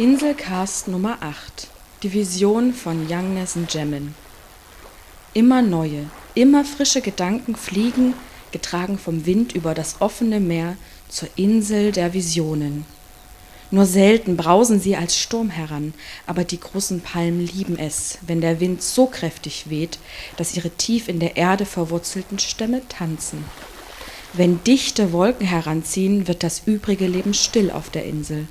Inselcast Nummer 8 Die Vision von Youngness Jammin Immer neue, immer frische Gedanken fliegen, getragen vom Wind über das offene Meer zur Insel der Visionen. Nur selten brausen sie als Sturm heran, aber die großen Palmen lieben es, wenn der Wind so kräftig weht, dass ihre tief in der Erde verwurzelten Stämme tanzen. Wenn dichte Wolken heranziehen, wird das übrige Leben still auf der Insel.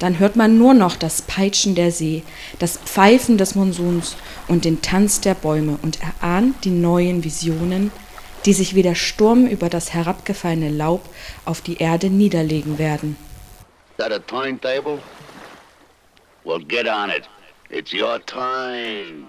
Dann hört man nur noch das Peitschen der See, das Pfeifen des Monsuns und den Tanz der Bäume und erahnt die neuen Visionen, die sich wie der Sturm über das herabgefallene Laub auf die Erde niederlegen werden. That a timetable? Well, get on it. It's your time.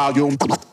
while you're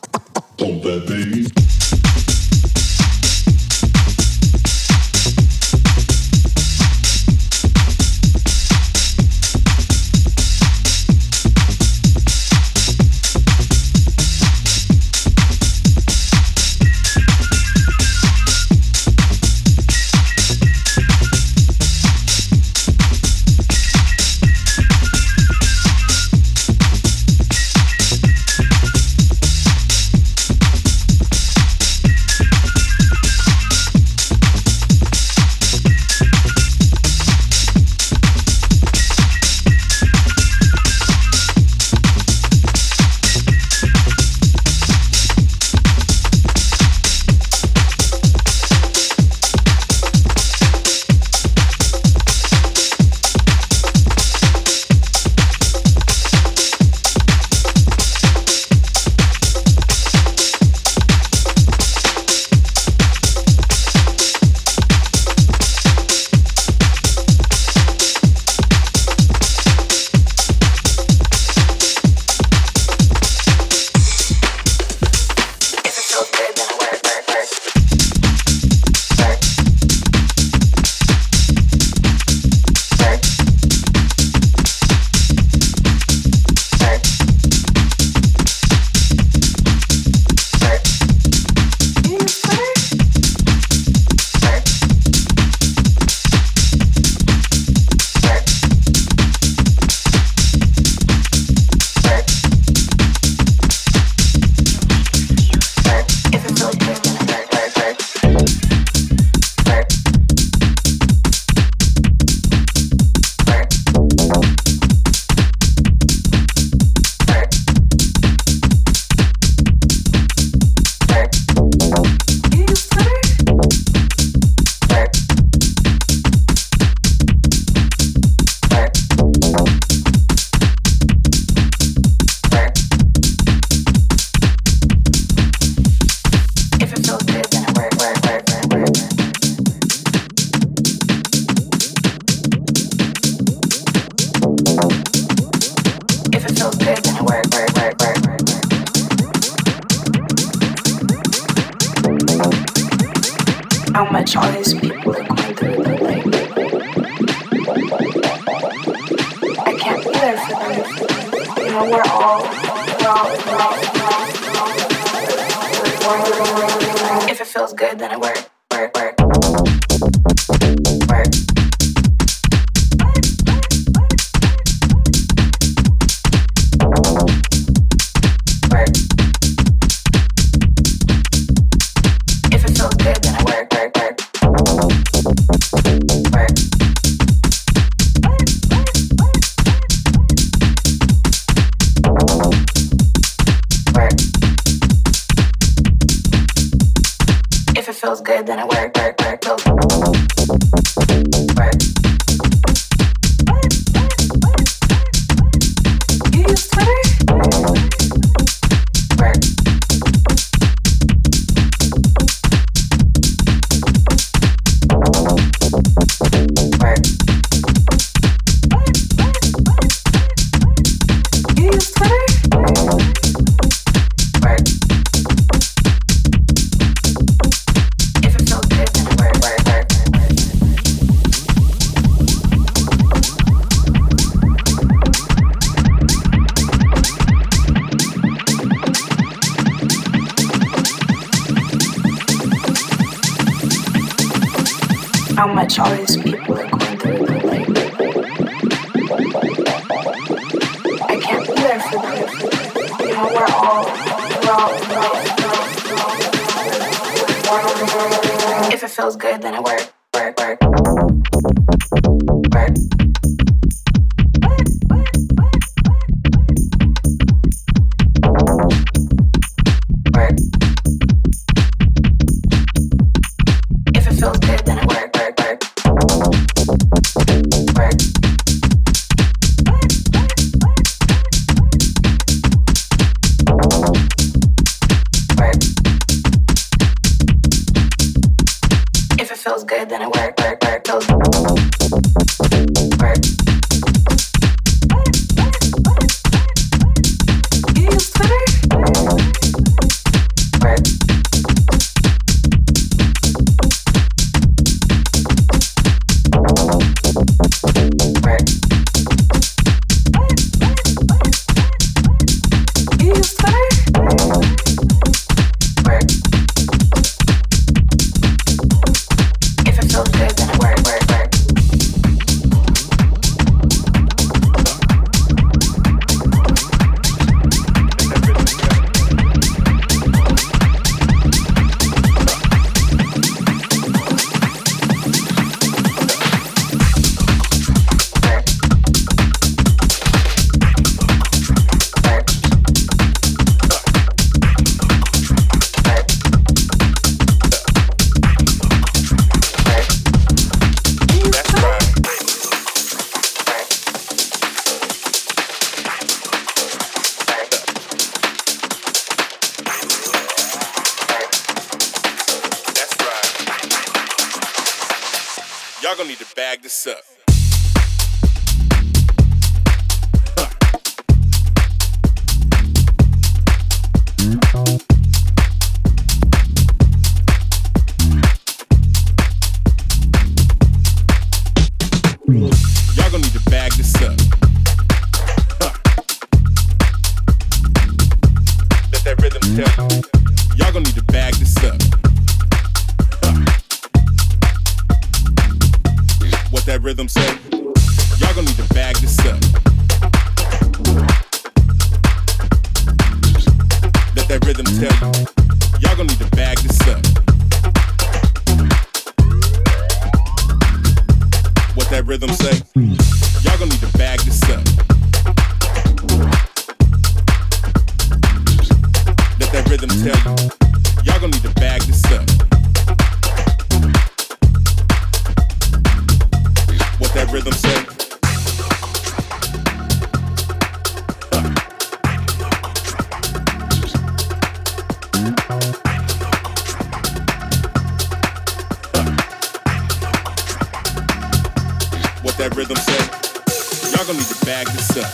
that rhythm set. Y'all gonna need to bag this up.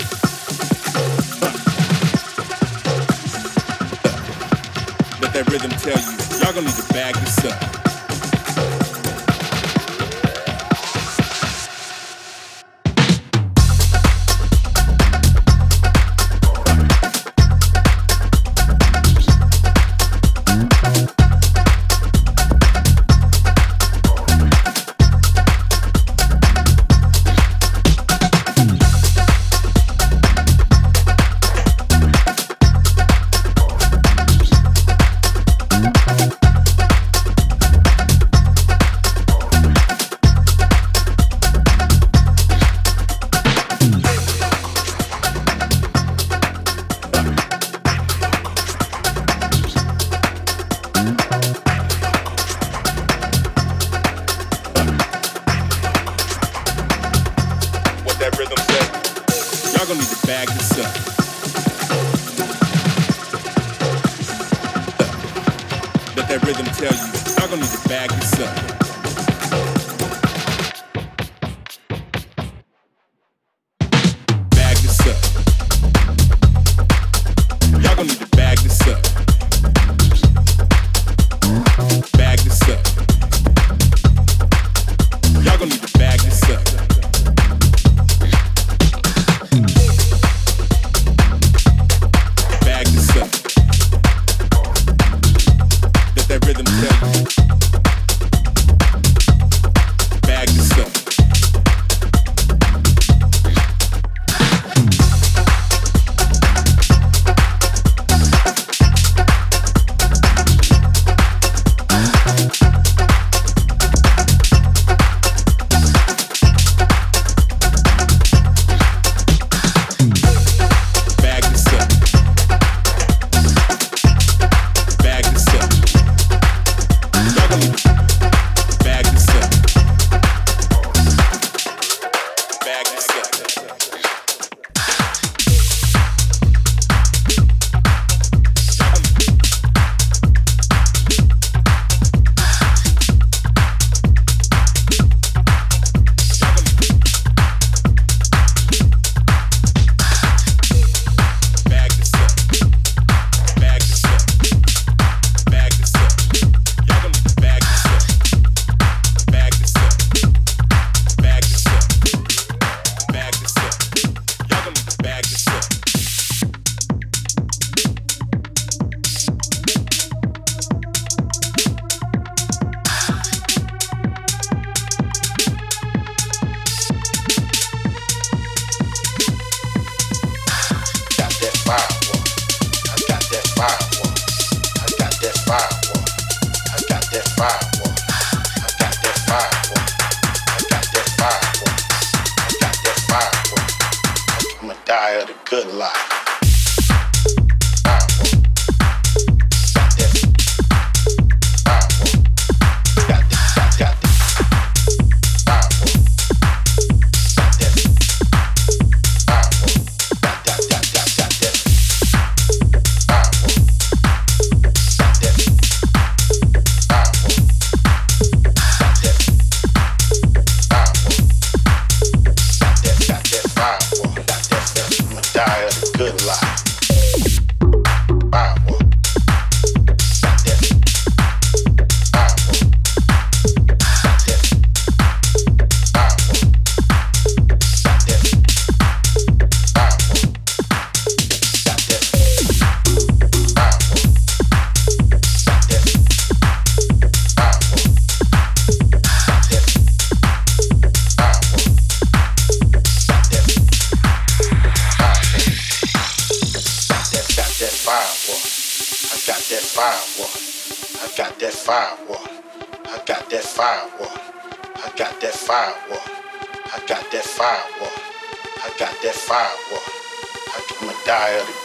Let that rhythm tell you, y'all gonna need to bag this up.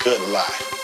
good life.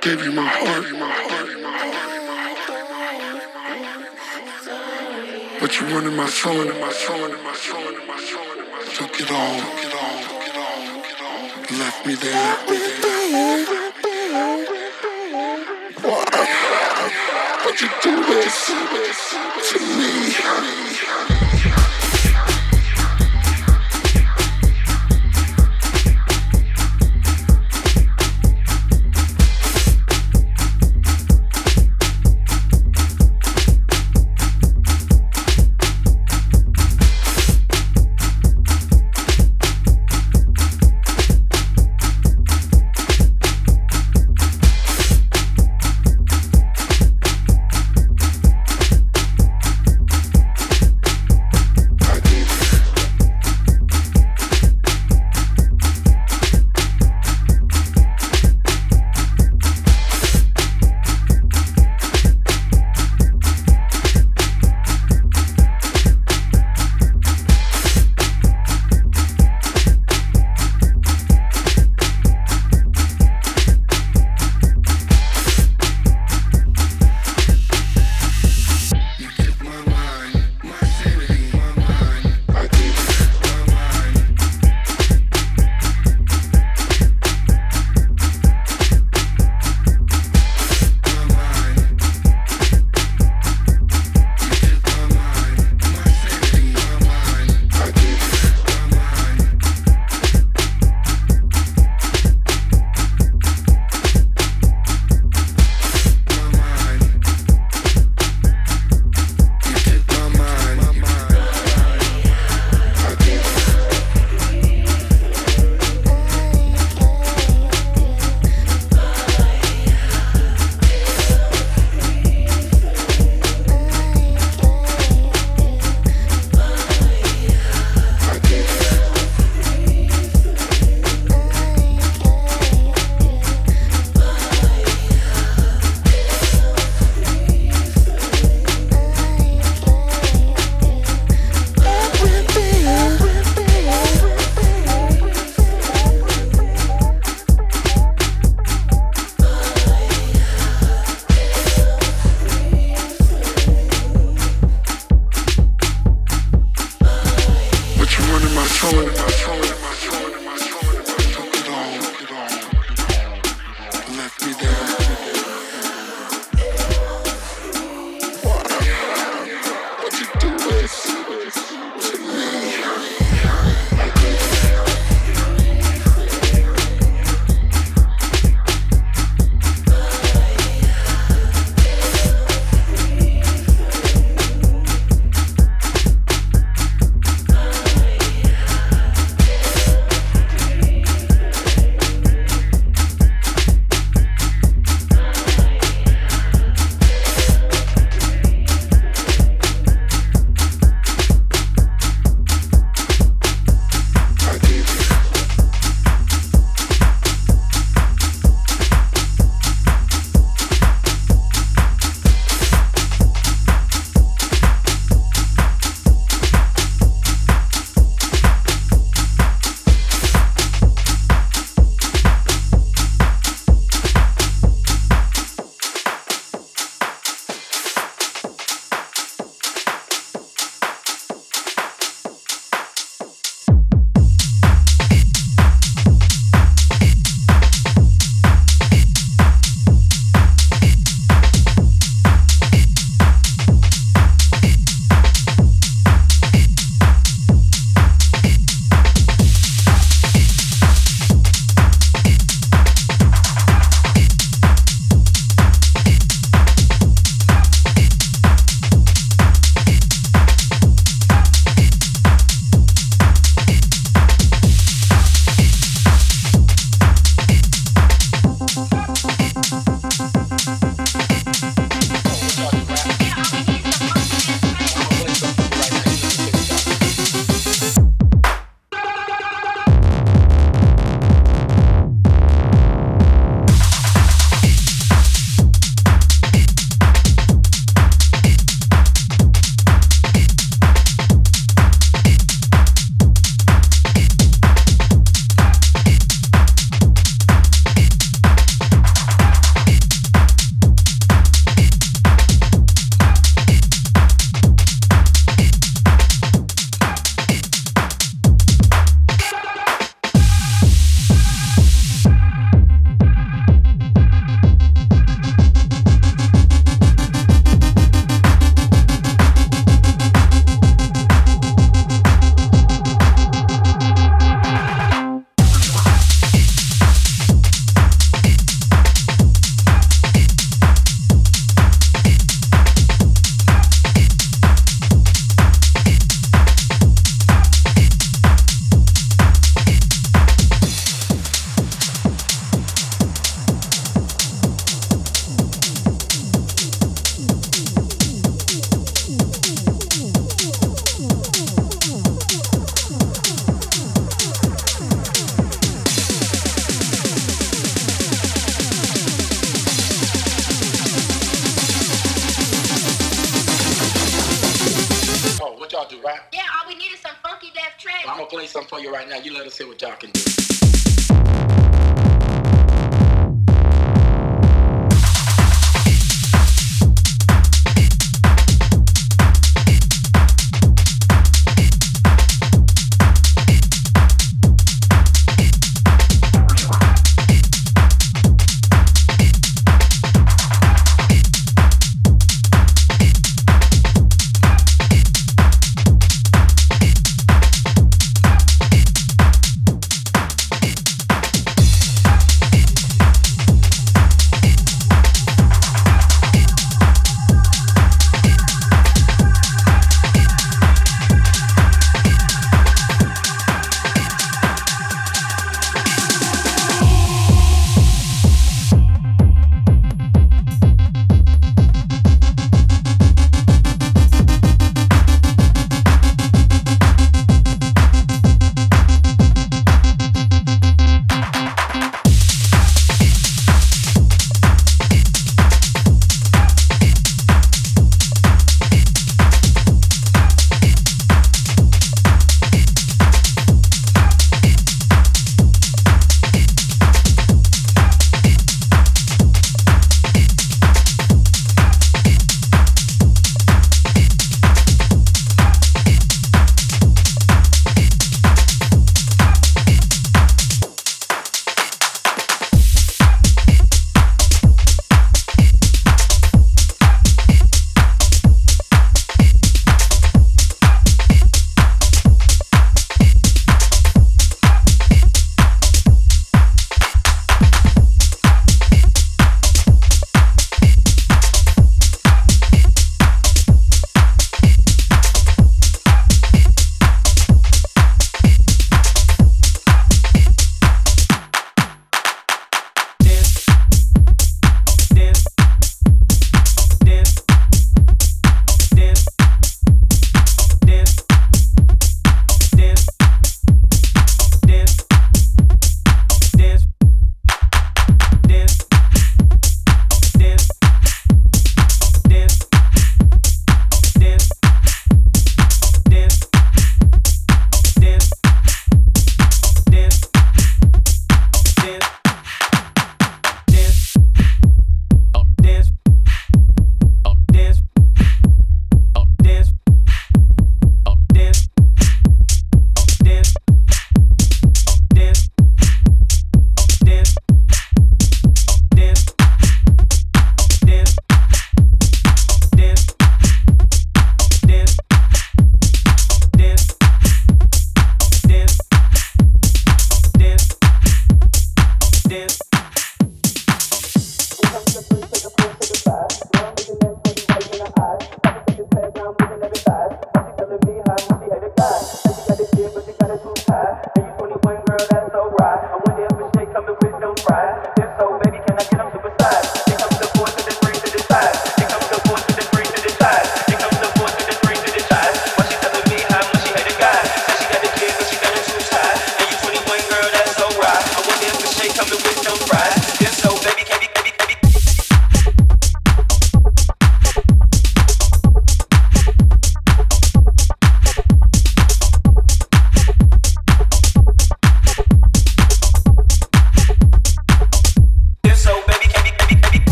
Gave you my heart. But you wanted my soul, and my soul, and my soul, and my soul, and my soul. Took it all, took it all, took it all, took it all. Left me there, left. Why? Why'd you do this to me?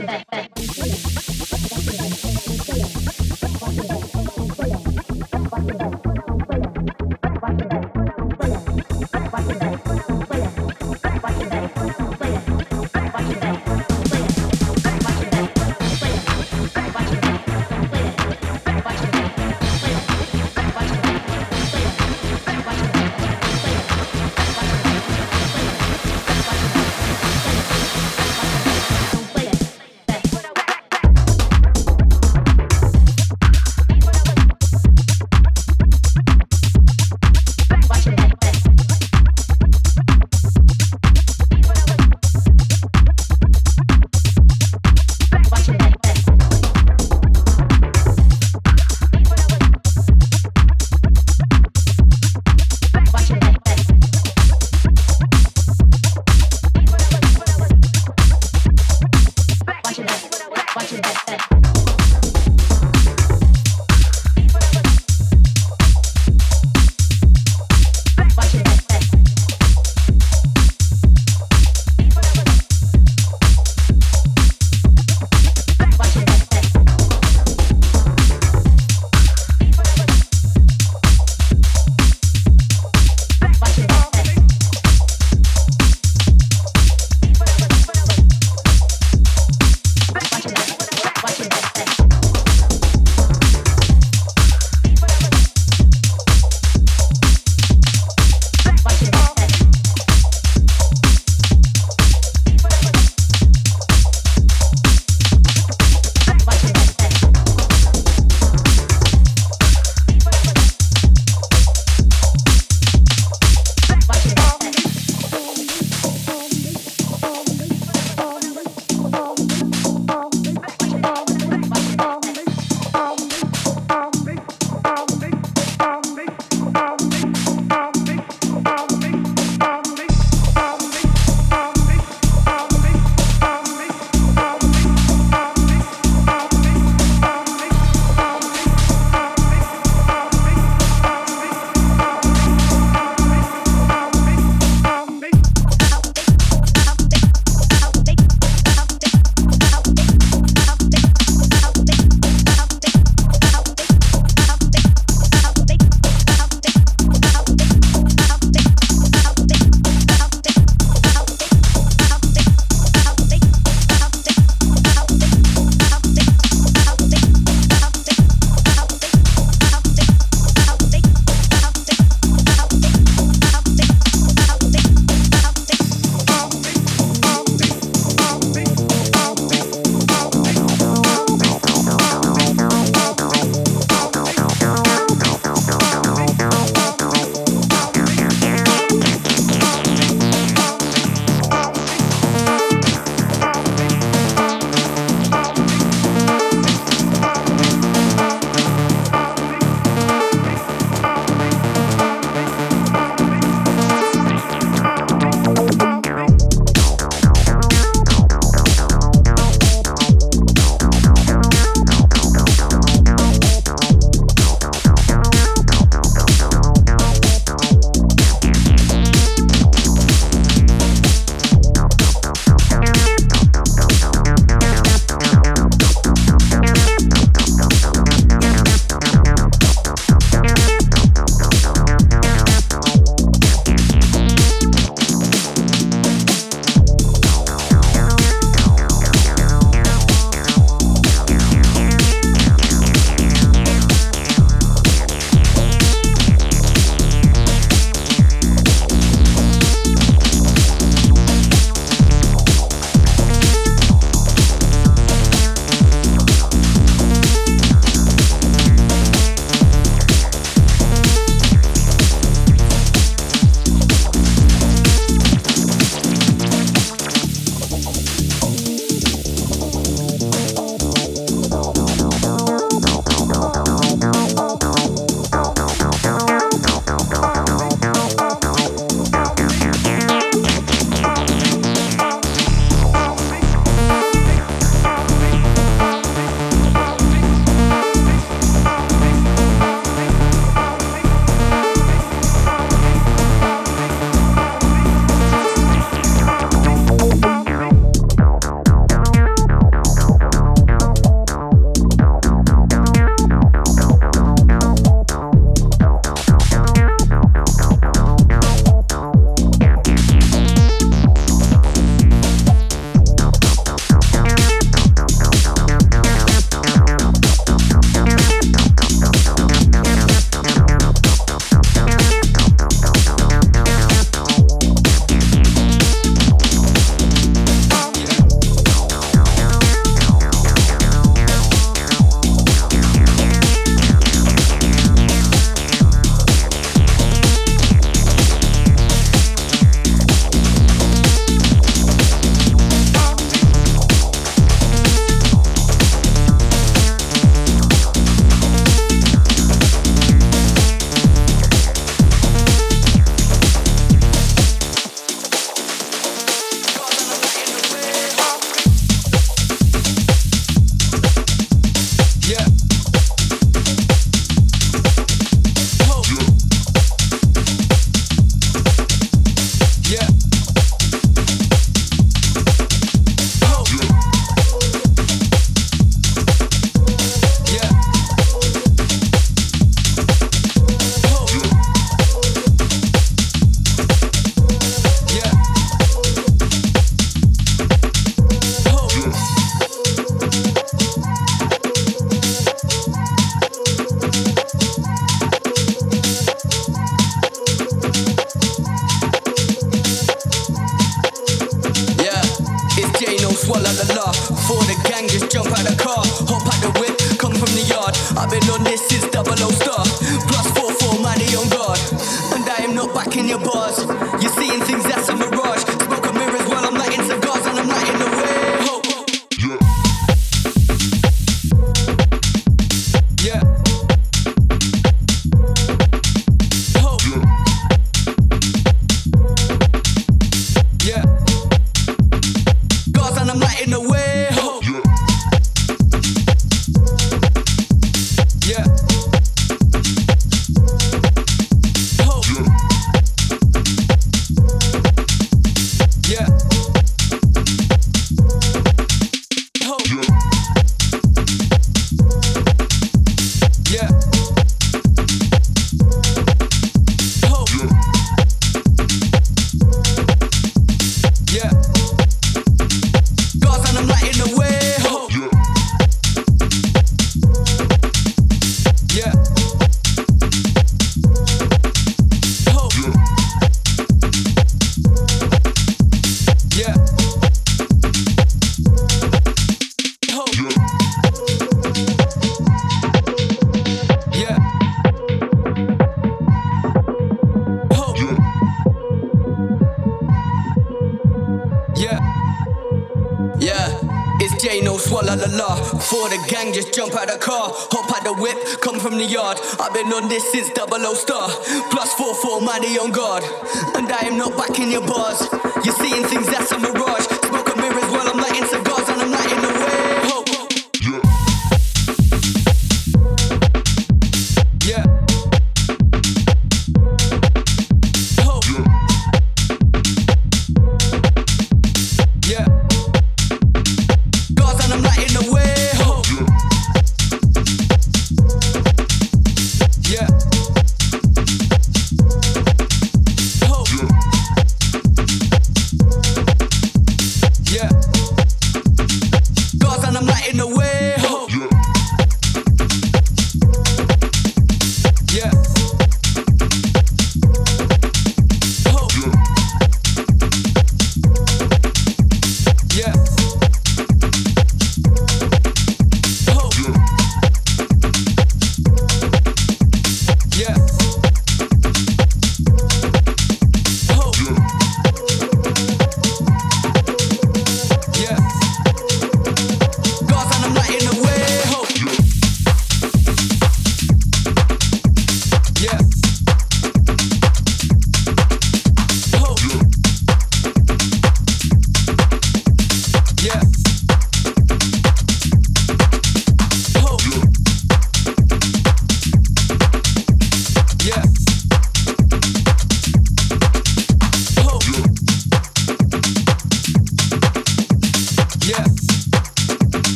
back to back.